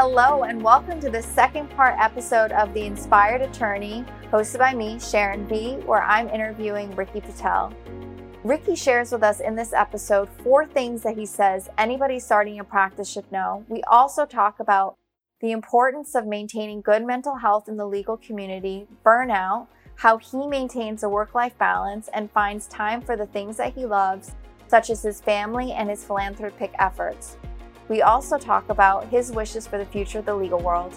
Hello, and welcome to the second part episode of The Inspired Attorney, hosted by me, Sharon B., where I'm interviewing Ricky Patel. Ricky shares with us in this episode four things that he says anybody starting a practice should know. We also talk about the importance of maintaining good mental health in the legal community, burnout, how he maintains a work life balance and finds time for the things that he loves, such as his family and his philanthropic efforts. We also talk about his wishes for the future of the legal world.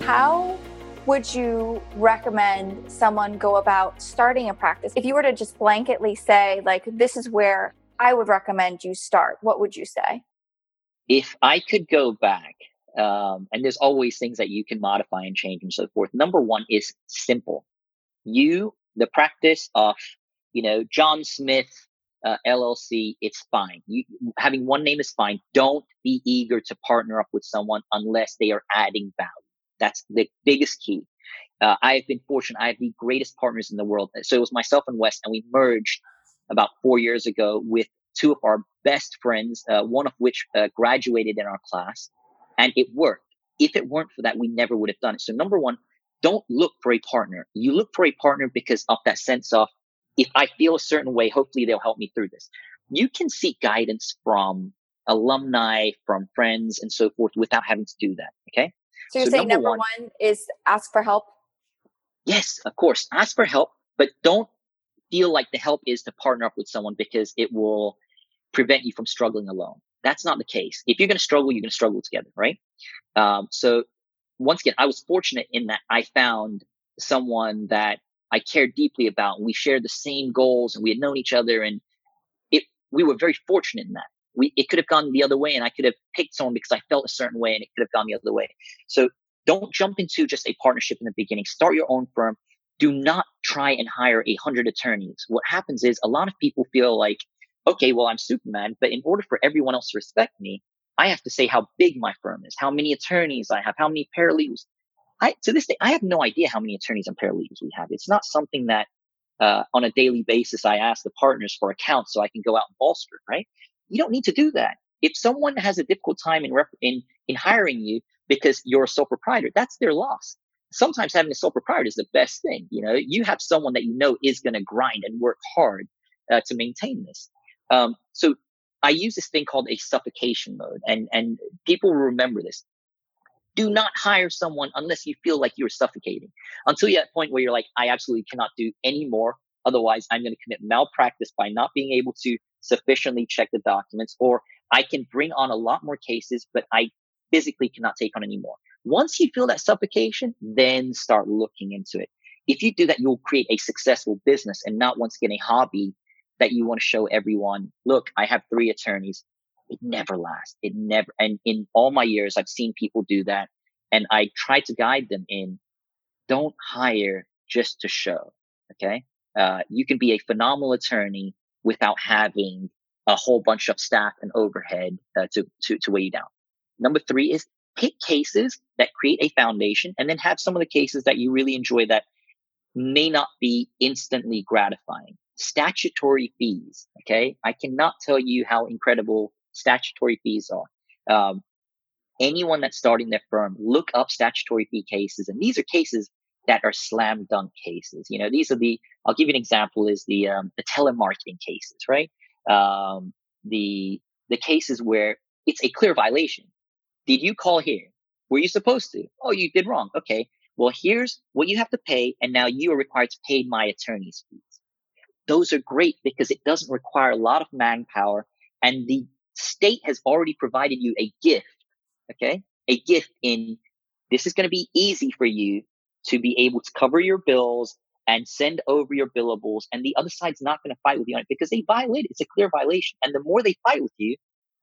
How would you recommend someone go about starting a practice? If you were to just blanketly say, like, this is where I would recommend you start, what would you say? If I could go back, um, and there's always things that you can modify and change and so forth. Number one is simple. You, the practice of, you know, John Smith uh, LLC, it's fine. You, having one name is fine. Don't be eager to partner up with someone unless they are adding value. That's the biggest key. Uh, I have been fortunate. I have the greatest partners in the world. So it was myself and Wes, and we merged about four years ago with two of our best friends, uh, one of which uh, graduated in our class, and it worked. If it weren't for that, we never would have done it. So number one, don't look for a partner. You look for a partner because of that sense of if I feel a certain way, hopefully they'll help me through this. You can seek guidance from alumni, from friends, and so forth without having to do that. Okay. So you're so saying number, number one, one is ask for help? Yes, of course. Ask for help, but don't feel like the help is to partner up with someone because it will prevent you from struggling alone. That's not the case. If you're going to struggle, you're going to struggle together, right? Um, so once again, I was fortunate in that I found someone that I cared deeply about. And we shared the same goals and we had known each other and it, we were very fortunate in that. We, it could have gone the other way and I could have picked someone because I felt a certain way and it could have gone the other way. So don't jump into just a partnership in the beginning. Start your own firm. Do not try and hire a hundred attorneys. What happens is a lot of people feel like, okay, well, I'm Superman, but in order for everyone else to respect me, I have to say how big my firm is, how many attorneys I have, how many paralegals. I, to this day, I have no idea how many attorneys and paralegals we have. It's not something that uh, on a daily basis I ask the partners for accounts so I can go out and bolster, right? You don't need to do that. If someone has a difficult time in, rep- in, in hiring you because you're a sole proprietor, that's their loss. Sometimes having a sole proprietor is the best thing. You know, you have someone that you know is going to grind and work hard uh, to maintain this. Um, so I use this thing called a suffocation mode, and and people remember this do not hire someone unless you feel like you're suffocating until you're at a point where you're like, I absolutely cannot do any more. Otherwise, I'm going to commit malpractice by not being able to sufficiently check the documents, or I can bring on a lot more cases, but I physically cannot take on any more. Once you feel that suffocation, then start looking into it. If you do that, you'll create a successful business and not once again a hobby that you want to show everyone. Look, I have three attorneys it never lasts. It never, and in all my years, I've seen people do that. And I try to guide them in don't hire just to show. Okay. Uh, you can be a phenomenal attorney without having a whole bunch of staff and overhead uh, to, to, to weigh you down. Number three is pick cases that create a foundation and then have some of the cases that you really enjoy that may not be instantly gratifying. Statutory fees. Okay. I cannot tell you how incredible statutory fees are. Um, anyone that's starting their firm, look up statutory fee cases. And these are cases that are slam dunk cases. You know, these are the, I'll give you an example is the, um, the telemarketing cases, right? Um, the, the cases where it's a clear violation. Did you call here? Were you supposed to? Oh, you did wrong. Okay. Well, here's what you have to pay. And now you are required to pay my attorney's fees. Those are great because it doesn't require a lot of manpower and the state has already provided you a gift, okay? A gift in this is going to be easy for you to be able to cover your bills and send over your billables. And the other side's not going to fight with you on it because they violate it. It's a clear violation. And the more they fight with you,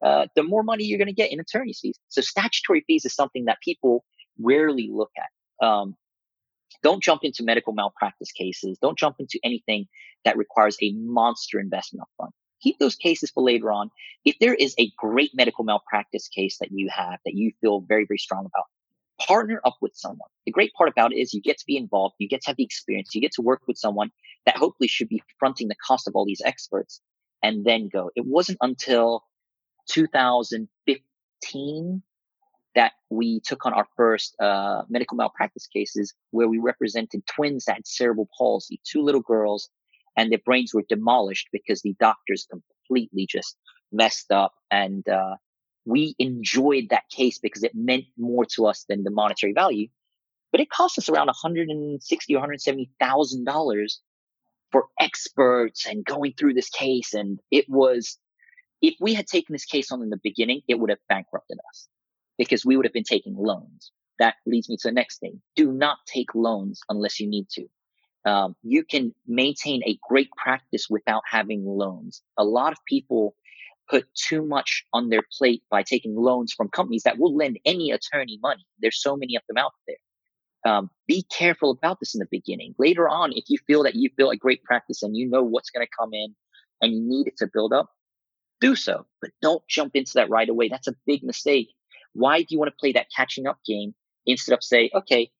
uh, the more money you're going to get in attorney's fees. So statutory fees is something that people rarely look at. Um, don't jump into medical malpractice cases. Don't jump into anything that requires a monster investment upfront keep those cases for later on. If there is a great medical malpractice case that you have that you feel very, very strong about, partner up with someone. The great part about it is you get to be involved, you get to have the experience, you get to work with someone that hopefully should be fronting the cost of all these experts and then go. It wasn't until 2015 that we took on our first uh, medical malpractice cases where we represented twins that had cerebral palsy, two little girls, and their brains were demolished because the doctors completely just messed up. And uh, we enjoyed that case because it meant more to us than the monetary value. But it cost us around 160 or 170 thousand dollars for experts and going through this case. And it was, if we had taken this case on in the beginning, it would have bankrupted us because we would have been taking loans. That leads me to the next thing. Do not take loans unless you need to. Um, you can maintain a great practice without having loans. A lot of people put too much on their plate by taking loans from companies that will lend any attorney money. There's so many of them out there um, be careful about this in the beginning. Later on, if you feel that you've built a great practice and you know what's going to come in and you need it to build up, do so. But don't jump into that right away. That's a big mistake. Why do you want to play that catching up game instead of say, okay,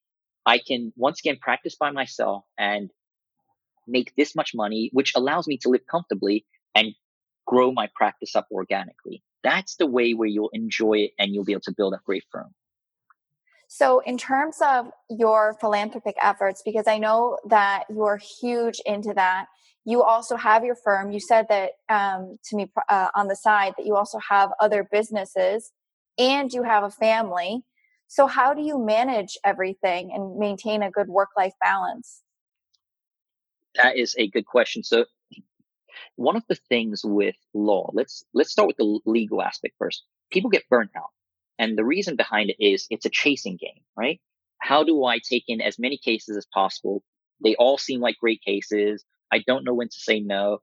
I can once again practice by myself and make this much money, which allows me to live comfortably and grow my practice up organically. That's the way where you'll enjoy it and you'll be able to build a great firm. So, in terms of your philanthropic efforts, because I know that you're huge into that, you also have your firm. You said that um, to me uh, on the side that you also have other businesses and you have a family. So, how do you manage everything and maintain a good work life balance? That is a good question. So, one of the things with law, let's let's start with the legal aspect first. People get burnt out and the reason behind it is it's a chasing game, right? How do I take in as many cases as possible? They all seem like great cases. I don't know when to say no.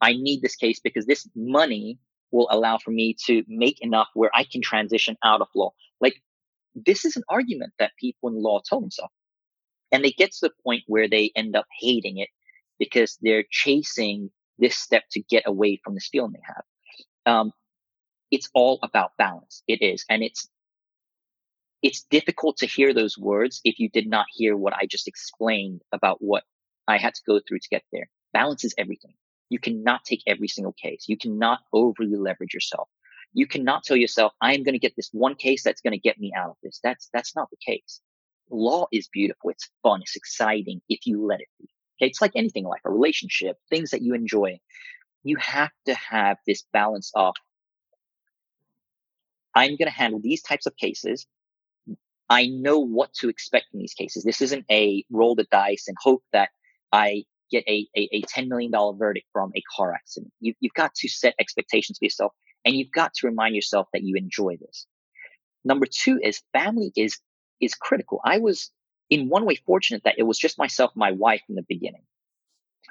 I need this case because this money will allow for me to make enough where I can transition out of law. Like this is an argument that people in law tell themselves. And they get to the point where they end up hating it because they're chasing this step to get away from this feeling they have. Um, it's all about balance. It is. And it's, it's difficult to hear those words if you did not hear what I just explained about what I had to go through to get there. Balance is everything. You cannot take every single case. You cannot overly leverage yourself. You cannot tell yourself, I am going to get this one case that's going to get me out of this. That's, that's not the case. Law is beautiful. It's fun. It's exciting if you let it be. Okay. It's like anything in life, a relationship, things that you enjoy. You have to have this balance of I'm going to handle these types of cases. I know what to expect in these cases. This isn't a roll the dice and hope that I get a, a, a $10 million verdict from a car accident. You, you've got to set expectations for yourself and you've got to remind yourself that you enjoy this. Number two is family is, is critical. I was in one way fortunate that it was just myself my wife in the beginning.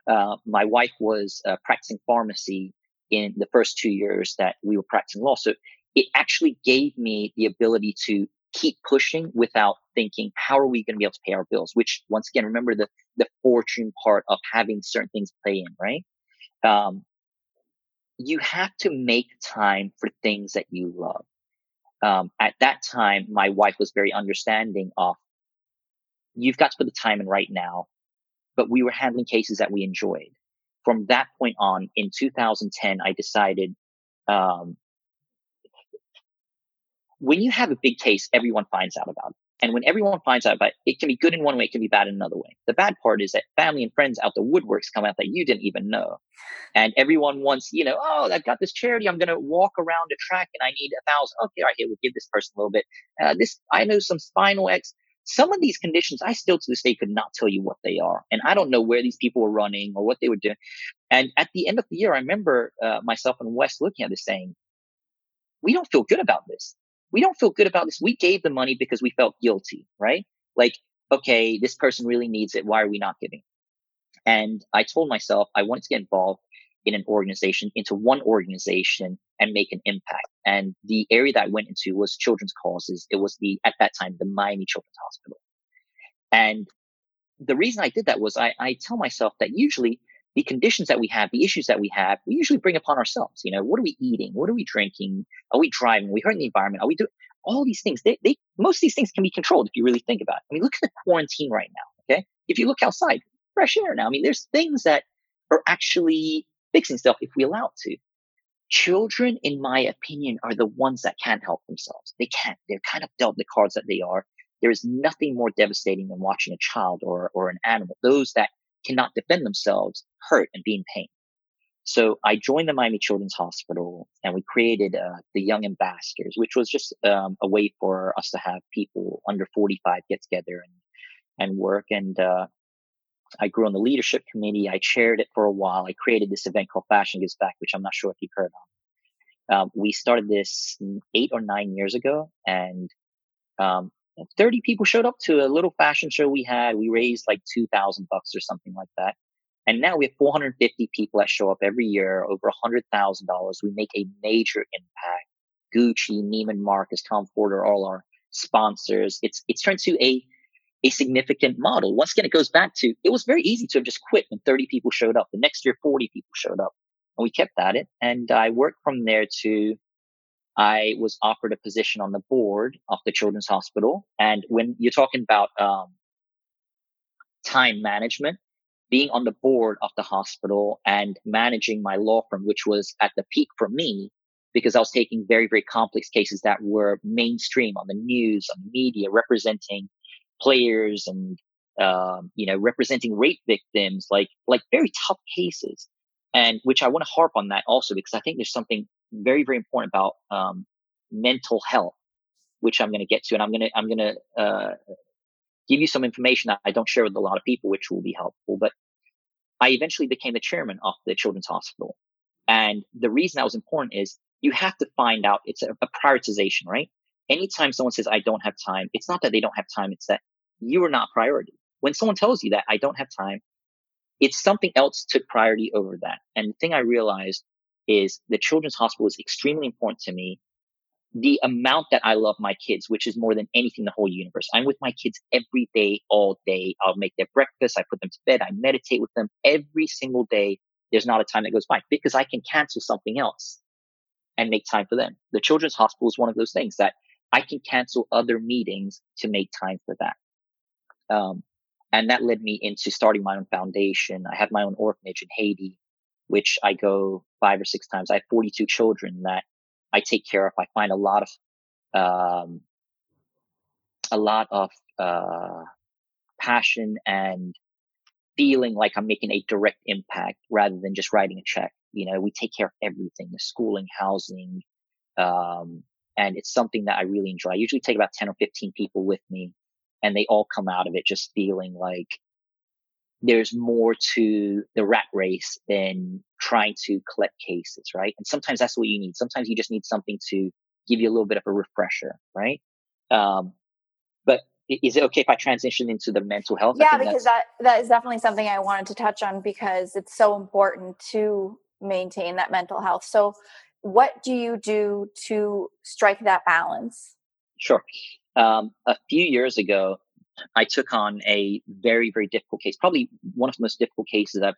Uh, my wife was uh, practicing pharmacy in the first two years that we were practicing law. So it actually gave me the ability to keep pushing without thinking, how are we going to be able to pay our bills? Which once again, remember the, the fortune part of having certain things play in, right? Um, you have to make time for things that you love. Um, at that time, my wife was very understanding of you've got to put the time in right now, but we were handling cases that we enjoyed. From that point on, in 2010, I decided um, when you have a big case, everyone finds out about it. And when everyone finds out about it, it can be good in one way, it can be bad in another way. The bad part is that family and friends out the woodworks come out that you didn't even know. And everyone wants, you know, oh, I've got this charity. I'm going to walk around a track and I need a thousand. Okay, all right, here, we'll give this person a little bit. Uh, this, I know some spinal X. Some of these conditions, I still to this day could not tell you what they are. And I don't know where these people were running or what they were doing. And at the end of the year, I remember uh, myself and Wes looking at this saying, we don't feel good about this we don't feel good about this. We gave the money because we felt guilty, right? Like, okay, this person really needs it. Why are we not giving? And I told myself I wanted to get involved in an organization, into one organization and make an impact. And the area that I went into was children's causes. It was the, at that time, the Miami Children's Hospital. And the reason I did that was I, I tell myself that usually the conditions that we have, the issues that we have, we usually bring upon ourselves. You know, what are we eating? What are we drinking? Are we driving? Are we hurting the environment? Are we doing all these things? They, they, most of these things can be controlled if you really think about it. I mean, look at the quarantine right now. Okay. If you look outside, fresh air now. I mean, there's things that are actually fixing stuff if we allow it to. children, in my opinion, are the ones that can't help themselves. They can't. They're kind of dealt the cards that they are. There is nothing more devastating than watching a child or, or an animal, those that cannot defend themselves, hurt and be in pain. So I joined the Miami Children's Hospital and we created uh, the Young Ambassadors, which was just um, a way for us to have people under 45 get together and, and work. And uh, I grew on the leadership committee. I chaired it for a while. I created this event called Fashion Gives Back, which I'm not sure if you've heard of. Um, we started this eight or nine years ago, and um, 30 people showed up to a little fashion show we had. We raised like 2,000 bucks or something like that. And now we have 450 people that show up every year, over $100,000. We make a major impact. Gucci, Neiman Marcus, Tom Ford are all our sponsors. It's, it's turned to a, a significant model. Once again, it goes back to, it was very easy to have just quit when 30 people showed up. The next year, 40 people showed up and we kept at it. And I worked from there to, I was offered a position on the board of the Children's Hospital. And when you're talking about, um, time management, being on the board of the hospital and managing my law firm, which was at the peak for me because I was taking very, very complex cases that were mainstream on the news, on the media, representing players and, um, you know, representing rape victims, like, like very tough cases. And which I want to harp on that also because I think there's something very, very important about, um, mental health, which I'm going to get to. And I'm going to, I'm going to, uh, give you some information that I don't share with a lot of people, which will be helpful. But I eventually became the chairman of the Children's Hospital. And the reason that was important is you have to find out it's a, a prioritization, right? Anytime someone says, I don't have time, it's not that they don't have time, it's that you are not priority. When someone tells you that I don't have time, it's something else took priority over that. And the thing I realized is the Children's Hospital is extremely important to me the amount that I love my kids, which is more than anything in the whole universe. I'm with my kids every day, all day. I'll make their breakfast. I put them to bed. I meditate with them every single day. There's not a time that goes by because I can cancel something else and make time for them. The children's hospital is one of those things that I can cancel other meetings to make time for that. Um, and that led me into starting my own foundation. I have my own orphanage in Haiti, which I go five or six times. I have 42 children that I take care of. I find a lot of, um, a lot of, uh, passion and feeling like I'm making a direct impact rather than just writing a check. You know, we take care of everything, the schooling, housing, um, and it's something that I really enjoy. I usually take about 10 or 15 people with me and they all come out of it just feeling like there's more to the rat race than trying to collect cases, right? And sometimes that's what you need. Sometimes you just need something to give you a little bit of a refresher, right? Um, but is it okay if I transition into the mental health? Yeah, because that that is definitely something I wanted to touch on because it's so important to maintain that mental health. So, what do you do to strike that balance? Sure. Um, a few years ago, I took on a very, very difficult case, probably one of the most difficult cases I've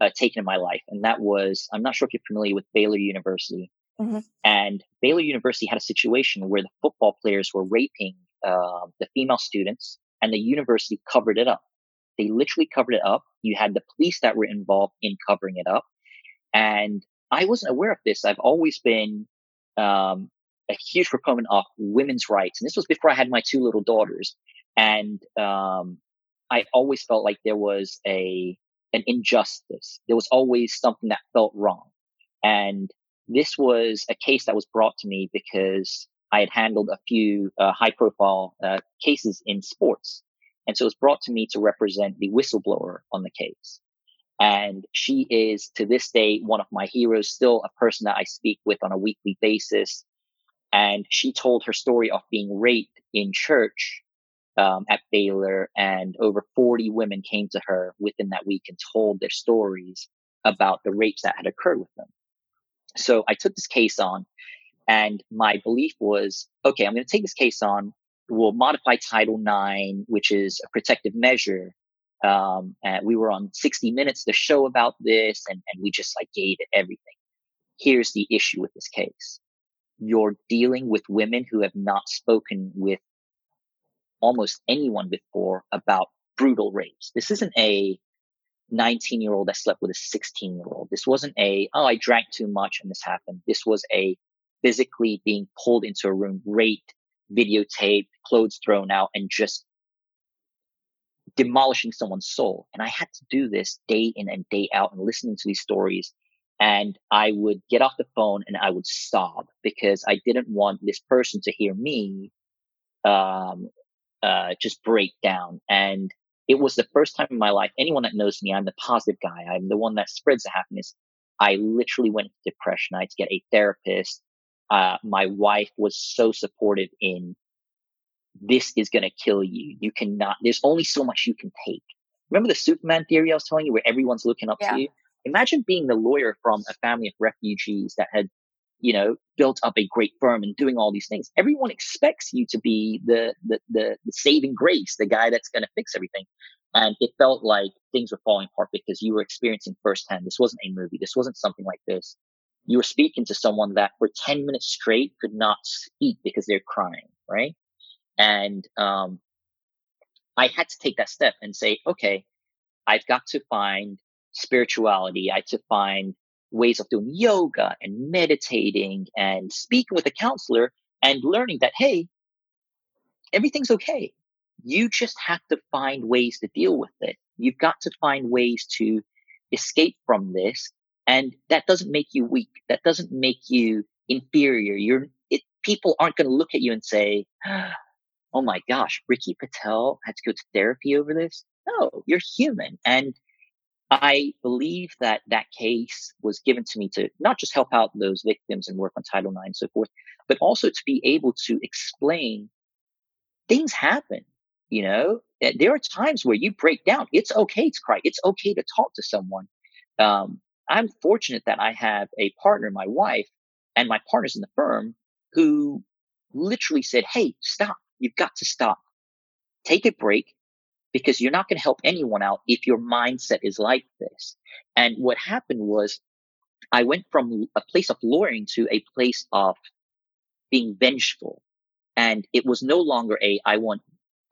uh, taken in my life. And that was, I'm not sure if you're familiar with Baylor University. Mm-hmm. And Baylor University had a situation where the football players were raping uh, the female students, and the university covered it up. They literally covered it up. You had the police that were involved in covering it up. And I wasn't aware of this. I've always been um, a huge proponent of women's rights. And this was before I had my two little daughters. And um, I always felt like there was a an injustice. There was always something that felt wrong. And this was a case that was brought to me because I had handled a few uh, high profile uh, cases in sports. And so it was brought to me to represent the whistleblower on the case. And she is to this day one of my heroes, still a person that I speak with on a weekly basis. And she told her story of being raped in church um, at Baylor, and over 40 women came to her within that week and told their stories about the rapes that had occurred with them. So I took this case on, and my belief was okay, I'm going to take this case on. We'll modify Title IX, which is a protective measure. Um, and we were on 60 Minutes, the show about this, and, and we just like gave it everything. Here's the issue with this case. You're dealing with women who have not spoken with almost anyone before about brutal rapes. This isn't a 19 year old that slept with a 16 year old. This wasn't a, oh, I drank too much and this happened. This was a physically being pulled into a room, raped, videotaped, clothes thrown out, and just demolishing someone's soul. And I had to do this day in and day out and listening to these stories. And I would get off the phone and I would sob because I didn't want this person to hear me um, uh, just break down. And it was the first time in my life, anyone that knows me, I'm the positive guy. I'm the one that spreads the happiness. I literally went into depression. I had to get a therapist. Uh, my wife was so supportive in this is going to kill you. You cannot, there's only so much you can take. Remember the Superman theory I was telling you where everyone's looking up yeah. to you? Imagine being the lawyer from a family of refugees that had, you know, built up a great firm and doing all these things. Everyone expects you to be the, the, the, the saving grace, the guy that's going to fix everything. And it felt like things were falling apart because you were experiencing firsthand. This wasn't a movie. This wasn't something like this. You were speaking to someone that for 10 minutes straight could not speak because they're crying, right? And um, I had to take that step and say, okay, I've got to find spirituality. I had to find ways of doing yoga and meditating and speaking with a counselor and learning that, hey, everything's okay. You just have to find ways to deal with it. You've got to find ways to escape from this. And that doesn't make you weak. That doesn't make you inferior. You're, it, people aren't going to look at you and say, oh my gosh, Ricky Patel had to go to therapy over this. No, you're human. And I believe that that case was given to me to not just help out those victims and work on Title IX and so forth, but also to be able to explain things happen. You know, there are times where you break down. It's okay to cry. It's okay to talk to someone. Um, I'm fortunate that I have a partner, my wife, and my partners in the firm who literally said, Hey, stop. You've got to stop. Take a break because you're not going to help anyone out if your mindset is like this. And what happened was I went from a place of lawyering to a place of being vengeful. And it was no longer a, I want,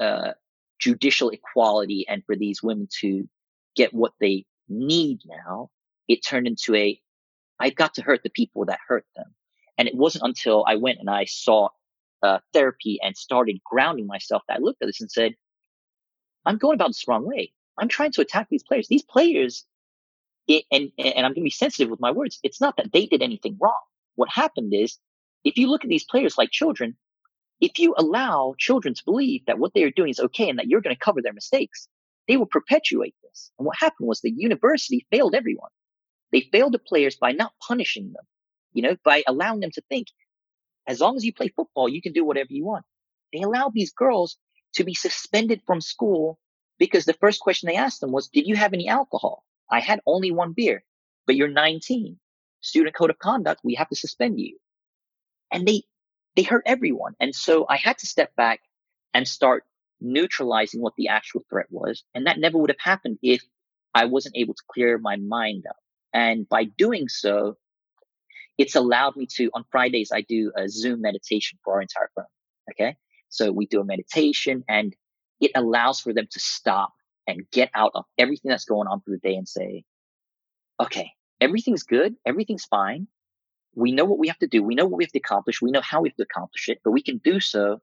uh, judicial equality and for these women to get what they need now. It turned into a, I've got to hurt the people that hurt them. And it wasn't until I went and I saw uh, therapy and started grounding myself that I looked at this and said, I'm going about this wrong way. I'm trying to attack these players. These players, it, and, and I'm going to be sensitive with my words. It's not that they did anything wrong. What happened is, if you look at these players like children, if you allow children to believe that what they are doing is okay and that you're going to cover their mistakes, they will perpetuate this. And what happened was the university failed everyone. They failed the players by not punishing them, you know, by allowing them to think as long as you play football, you can do whatever you want. They allowed these girls to be suspended from school because the first question they asked them was, did you have any alcohol? I had only one beer, but you're 19. Student code of conduct, we have to suspend you. And they, they hurt everyone. And so I had to step back and start neutralizing what the actual threat was. And that never would have happened if I wasn't able to clear my mind up. And by doing so, it's allowed me to, on Fridays, I do a Zoom meditation for our entire firm. Okay. So we do a meditation and it allows for them to stop and get out of everything that's going on for the day and say, okay, everything's good. Everything's fine. We know what we have to do. We know what we have to accomplish. We know how we have to accomplish it, but we can do so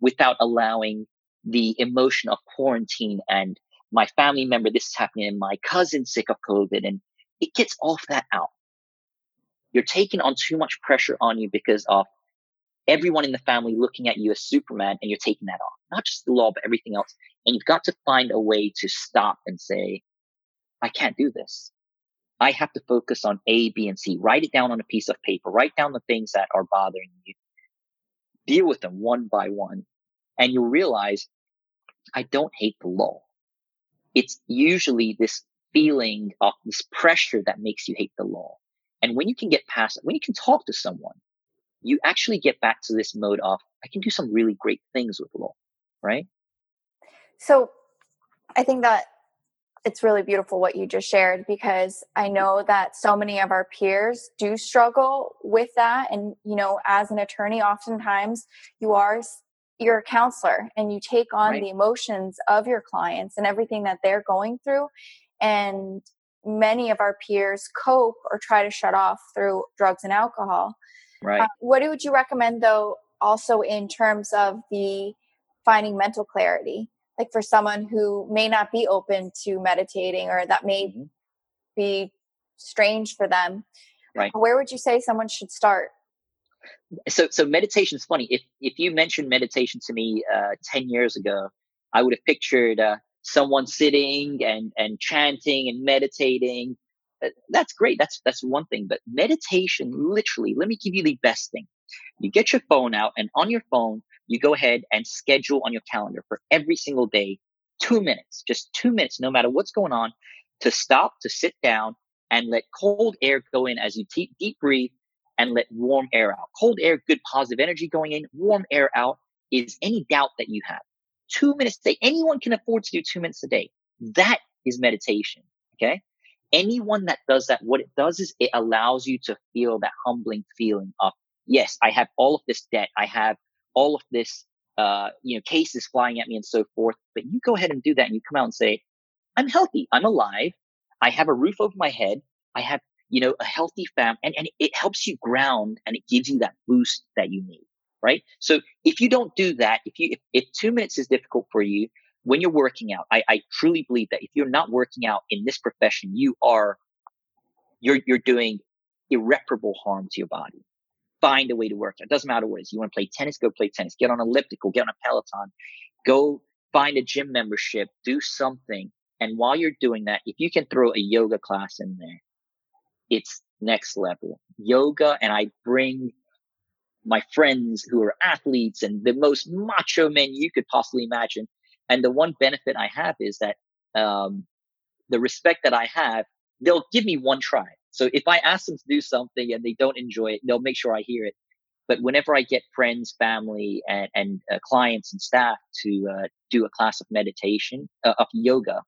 without allowing the emotion of quarantine and my family member, this is happening and my cousin sick of COVID. And it gets off that out. You're taking on too much pressure on you because of everyone in the family looking at you as Superman and you're taking that off. Not just the law, but everything else. And you've got to find a way to stop and say, I can't do this. I have to focus on A, B, and C. Write it down on a piece of paper. Write down the things that are bothering you. Deal with them one by one. And you'll realize I don't hate the law. It's usually this feeling of this pressure that makes you hate the law. And when you can get past it, when you can talk to someone, you actually get back to this mode of, I can do some really great things with law, right? So I think that it's really beautiful what you just shared because I know that so many of our peers do struggle with that. And, you know, as an attorney, oftentimes you are you're a counselor and you take on right. the emotions of your clients and everything that they're going through and many of our peers cope or try to shut off through drugs and alcohol. Right. Uh, what would you recommend though also in terms of the finding mental clarity? Like for someone who may not be open to meditating or that may mm-hmm. be strange for them. Right. Where would you say someone should start? So so meditation is funny. If if you mentioned meditation to me uh, 10 years ago, I would have pictured uh, someone sitting and and chanting and meditating that's great that's that's one thing but meditation literally let me give you the best thing you get your phone out and on your phone you go ahead and schedule on your calendar for every single day 2 minutes just 2 minutes no matter what's going on to stop to sit down and let cold air go in as you deep, deep breathe and let warm air out cold air good positive energy going in warm air out is any doubt that you have two minutes a day. Anyone can afford to do two minutes a day. That is meditation. Okay. Anyone that does that, what it does is it allows you to feel that humbling feeling of, yes, I have all of this debt. I have all of this, uh, you know, cases flying at me and so forth. But you go ahead and do that and you come out and say, I'm healthy. I'm alive. I have a roof over my head. I have, you know, a healthy fam and, and it helps you ground and it gives you that boost that you need right? So if you don't do that, if you if, if two minutes is difficult for you when you're working out, I, I truly believe that if you're not working out in this profession, you are you're you're doing irreparable harm to your body. Find a way to work out. It doesn't matter what it is. You want to play tennis, go play tennis. Get on elliptical, get on a Peloton, go find a gym membership, do something. And while you're doing that, if you can throw a yoga class in there, it's next level. Yoga, and I bring my friends who are athletes and the most macho men you could possibly imagine. And the one benefit I have is that um, the respect that I have, they'll give me one try. So if I ask them to do something and they don't enjoy it, they'll make sure I hear it. But whenever I get friends, family, and, and uh, clients and staff to uh, do a class of meditation, uh, of yoga,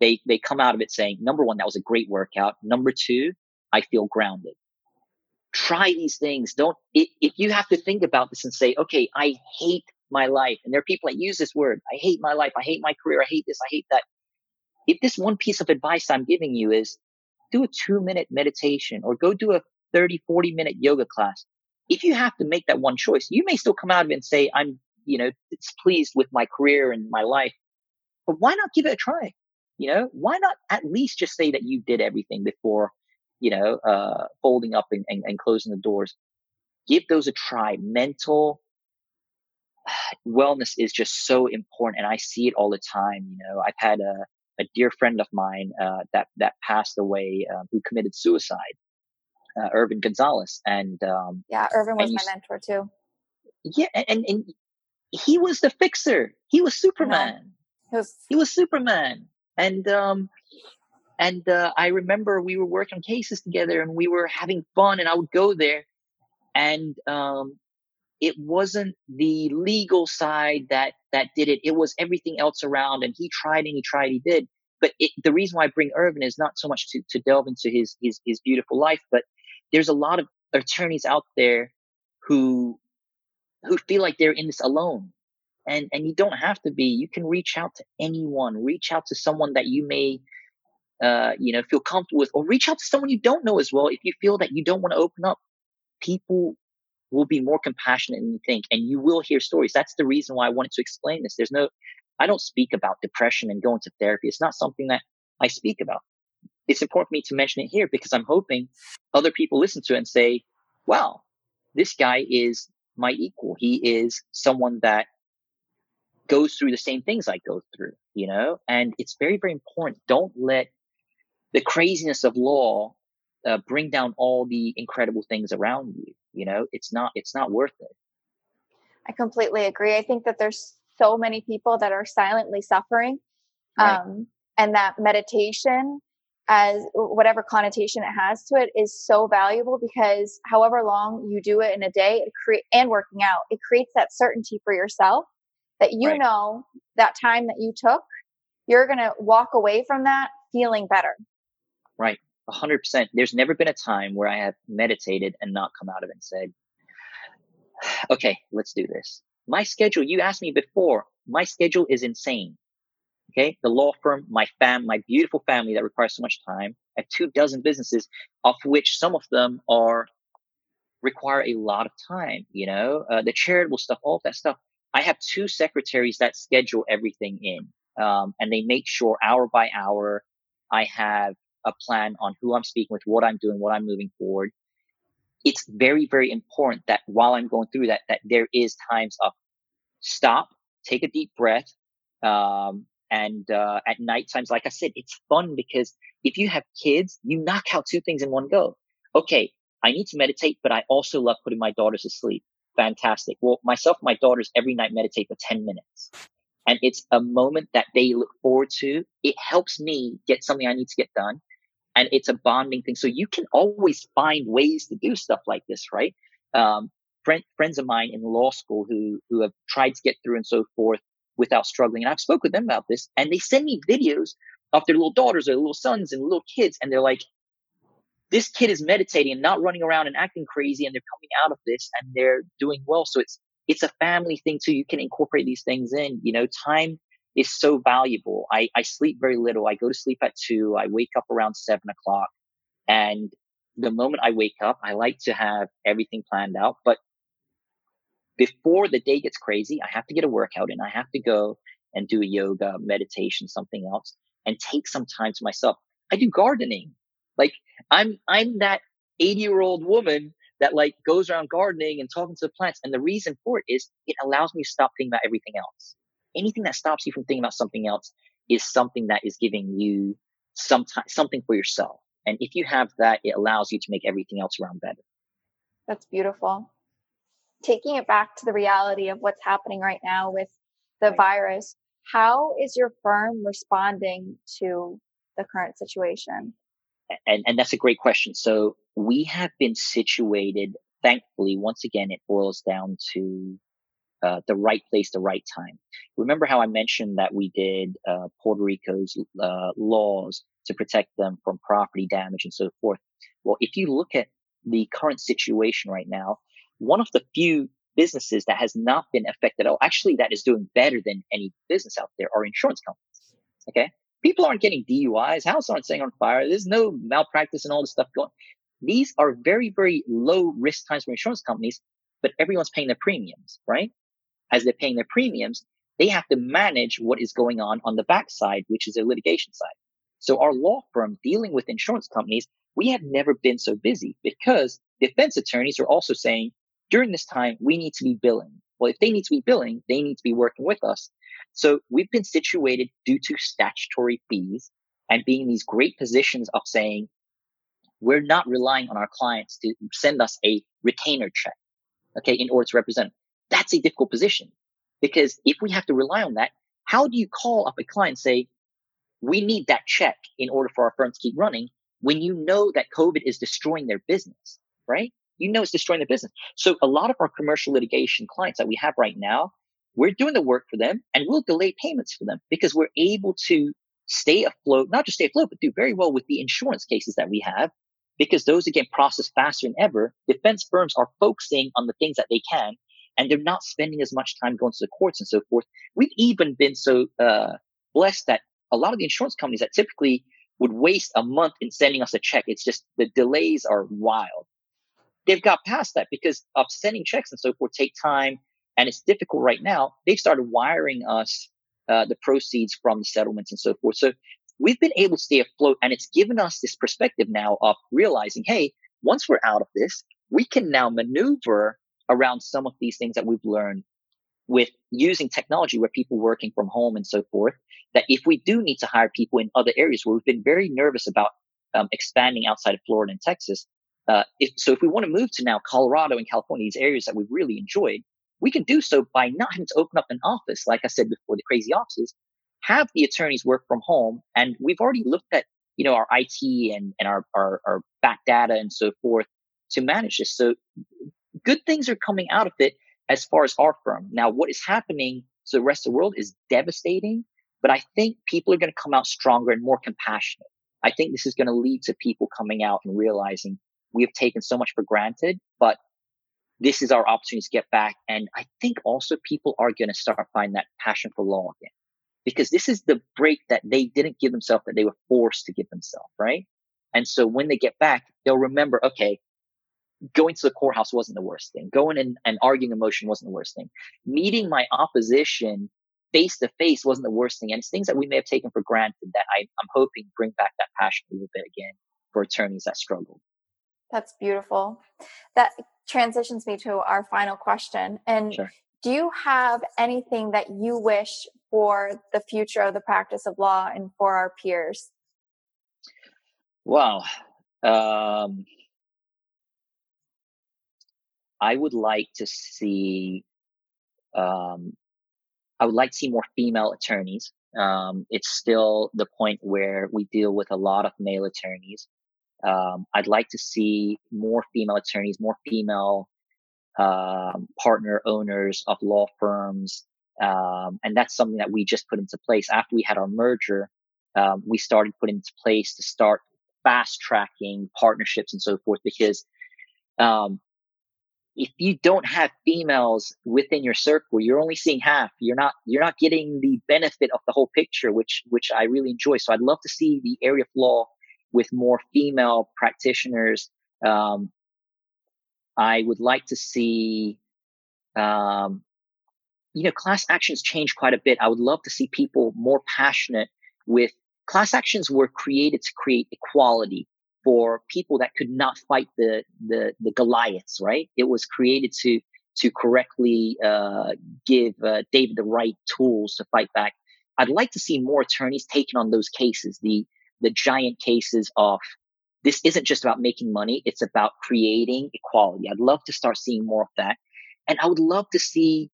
they they come out of it saying, number one, that was a great workout. Number two, I feel grounded try these things. Don't, if you have to think about this and say, okay, I hate my life. And there are people that use this word. I hate my life. I hate my career. I hate this. I hate that. If this one piece of advice I'm giving you is do a two minute meditation or go do a 30, 40 minute yoga class. If you have to make that one choice, you may still come out of it and say, I'm, you know, pleased with my career and my life. But why not give it a try? You know, why not at least just say that you did everything before you know, uh, folding up and, and, and closing the doors. Give those a try. Mental wellness is just so important. And I see it all the time. You know, I've had a, a dear friend of mine, uh, that, that passed away, uh, who committed suicide, uh, Irvin Gonzalez. And, um, yeah, Irvin was my mentor too. Yeah. And, and he was the fixer. He was Superman. He was, he was Superman. And, um, and uh, I remember we were working cases together and we were having fun, and I would go there, and um, it wasn't the legal side that that did it. It was everything else around, and he tried and he tried, he did. But it, the reason why I bring Irvin is not so much to, to delve into his, his his beautiful life, but there's a lot of attorneys out there who who feel like they're in this alone and and you don't have to be you can reach out to anyone reach out to someone that you may uh, you know, feel comfortable with, or reach out to someone you don't know as well. If you feel that you don't want to open up, people will be more compassionate than you think, and you will hear stories. That's the reason why I wanted to explain this. There's no, I don't speak about depression and going to therapy. It's not something that I speak about. It's important for me to mention it here because I'm hoping other people listen to it and say, wow, this guy is my equal. He is someone that goes through the same things I go through, you know? And it's very, very important. Don't let the craziness of law uh, bring down all the incredible things around you you know it's not it's not worth it i completely agree i think that there's so many people that are silently suffering right. um, and that meditation as whatever connotation it has to it is so valuable because however long you do it in a day it create and working out it creates that certainty for yourself that you right. know that time that you took you're going to walk away from that feeling better Right. A hundred percent. There's never been a time where I have meditated and not come out of it and said, okay, let's do this. My schedule, you asked me before, my schedule is insane. Okay. The law firm, my fam, my beautiful family that requires so much time. I have two dozen businesses, of which some of them are require a lot of time. You know, uh, the charitable stuff, all that stuff. I have two secretaries that schedule everything in, um, and they make sure hour by hour I have a plan on who I'm speaking with, what I'm doing, what I'm moving forward. It's very, very important that while I'm going through that, that there is times of stop, take a deep breath, um, and uh, at night times, like I said, it's fun because if you have kids, you knock out two things in one go. Okay, I need to meditate, but I also love putting my daughters to sleep. Fantastic. Well, myself my daughters every night meditate for 10 minutes. And it's a moment that they look forward to. It helps me get something I need to get done. And it's a bonding thing. So you can always find ways to do stuff like this, right? Um, friend, friends of mine in law school who, who have tried to get through and so forth without struggling. And I've spoke with them about this and they send me videos of their little daughters or little sons and little kids. And they're like, this kid is meditating and not running around and acting crazy and they're coming out of this and they're doing well. So it's, it's a family thing too. You can incorporate these things in, you know, time is so valuable. I, I sleep very little. I go to sleep at two. I wake up around seven o'clock and the moment I wake up, I like to have everything planned out, but before the day gets crazy, I have to get a workout and I have to go and do a yoga, meditation, something else, and take some time to myself. I do gardening. Like I'm, I'm that 80 year old woman that like goes around gardening and talking to the plants. And the reason for it is it allows me to stop thinking about everything else. Anything that stops you from thinking about something else is something that is giving you some time, something for yourself. And if you have that, it allows you to make everything else around better. That's beautiful taking it back to the reality of what's happening right now with the virus, how is your firm responding to the current situation? And, and that's a great question. So we have been situated, thankfully, once again, it boils down to uh, the right place, the right time. Remember how I mentioned that we did uh, Puerto Rico's uh, laws to protect them from property damage and so forth. Well, if you look at the current situation right now, one of the few businesses that has not been affected at all, actually, that is doing better than any business out there are insurance companies. Okay. People aren't getting DUIs. Houses aren't setting on fire. There's no malpractice and all this stuff going. These are very, very low risk times for insurance companies, but everyone's paying their premiums, right? As they're paying their premiums, they have to manage what is going on on the backside, which is a litigation side. So our law firm dealing with insurance companies, we have never been so busy because defense attorneys are also saying, during this time, we need to be billing. Well, if they need to be billing, they need to be working with us. So we've been situated due to statutory fees and being in these great positions of saying, we're not relying on our clients to send us a retainer check. Okay. In order to represent, that's a difficult position because if we have to rely on that, how do you call up a client and say, we need that check in order for our firm to keep running when you know that COVID is destroying their business, right? you know it's destroying the business. So a lot of our commercial litigation clients that we have right now, we're doing the work for them and we'll delay payments for them because we're able to stay afloat, not just stay afloat, but do very well with the insurance cases that we have because those again process faster than ever. Defense firms are focusing on the things that they can and they're not spending as much time going to the courts and so forth. We've even been so uh, blessed that a lot of the insurance companies that typically would waste a month in sending us a check, it's just the delays are wild they've got past that because of sending checks and so forth take time and it's difficult right now. They've started wiring us uh, the proceeds from the settlements and so forth. So we've been able to stay afloat and it's given us this perspective now of realizing, hey, once we're out of this, we can now maneuver around some of these things that we've learned with using technology where people working from home and so forth. That if we do need to hire people in other areas where we've been very nervous about um, expanding outside of Florida and Texas, uh, if, so if we want to move to now Colorado and California, these areas that we've really enjoyed, we can do so by not having to open up an office, like I said before, the crazy offices, have the attorneys work from home. And we've already looked at, you know, our IT and, and our, our, our back data and so forth to manage this. So good things are coming out of it as far as our firm. Now, what is happening to the rest of the world is devastating, but I think people are going to come out stronger and more compassionate. I think this is going to lead to people coming out and realizing we have taken so much for granted, but this is our opportunity to get back. And I think also people are going to start finding that passion for law again. because this is the break that they didn't give themselves that they were forced to give themselves, right? And so when they get back, they'll remember, okay, going to the courthouse wasn't the worst thing. Going in and arguing emotion wasn't the worst thing. Meeting my opposition face to face wasn't the worst thing. And it's things that we may have taken for granted that I, I'm hoping bring back that passion a little bit again for attorneys that struggle. That's beautiful. That transitions me to our final question. And sure. do you have anything that you wish for the future of the practice of law and for our peers? Wow. Um, I would like to see um, I would like to see more female attorneys. Um, it's still the point where we deal with a lot of male attorneys. Um, I'd like to see more female attorneys, more female um, partner owners of law firms. Um, and that's something that we just put into place after we had our merger. Um, we started putting into place to start fast tracking partnerships and so forth because um, if you don't have females within your circle you're only seeing half. You're not you're not getting the benefit of the whole picture which which i really enjoy. So i'd love to see the area of law with more female practitioners. Um, i would like to see um, you know class actions change quite a bit. I would love to see people more passionate with class actions were created to create equality for people that could not fight the the, the Goliaths, right? It was created to to correctly uh, give uh, David the right tools to fight back. I'd like to see more attorneys taking on those cases, the the giant cases of this isn't just about making money; it's about creating equality. I'd love to start seeing more of that, and I would love to see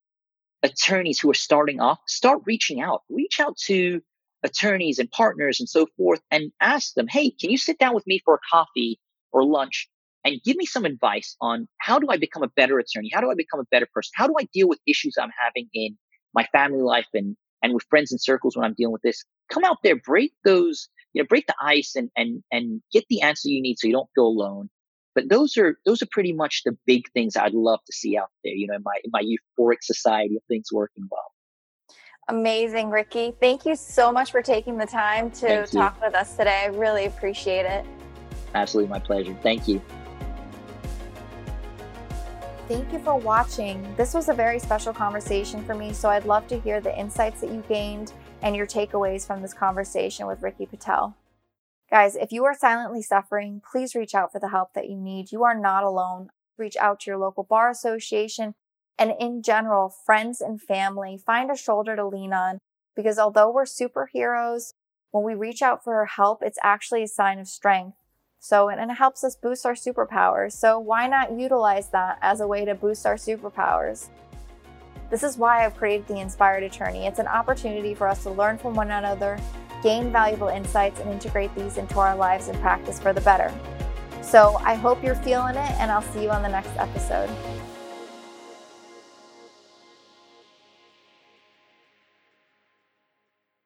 attorneys who are starting off start reaching out, reach out to attorneys and partners and so forth and ask them, hey, can you sit down with me for a coffee or lunch and give me some advice on how do I become a better attorney? How do I become a better person? How do I deal with issues I'm having in my family life and, and with friends and circles when I'm dealing with this? Come out there, break those, you know, break the ice and, and, and get the answer you need so you don't feel alone. But those are, those are pretty much the big things I'd love to see out there, you know, in my, in my euphoric society of things working well. Amazing, Ricky. Thank you so much for taking the time to talk with us today. I really appreciate it. Absolutely, my pleasure. Thank you. Thank you for watching. This was a very special conversation for me, so I'd love to hear the insights that you gained and your takeaways from this conversation with Ricky Patel. Guys, if you are silently suffering, please reach out for the help that you need. You are not alone. Reach out to your local bar association and in general, friends and family, find a shoulder to lean on because although we're superheroes, when we reach out for help, it's actually a sign of strength. So, and it helps us boost our superpowers. So, why not utilize that as a way to boost our superpowers? This is why I've created the Inspired Attorney. It's an opportunity for us to learn from one another, gain valuable insights, and integrate these into our lives and practice for the better. So, I hope you're feeling it, and I'll see you on the next episode.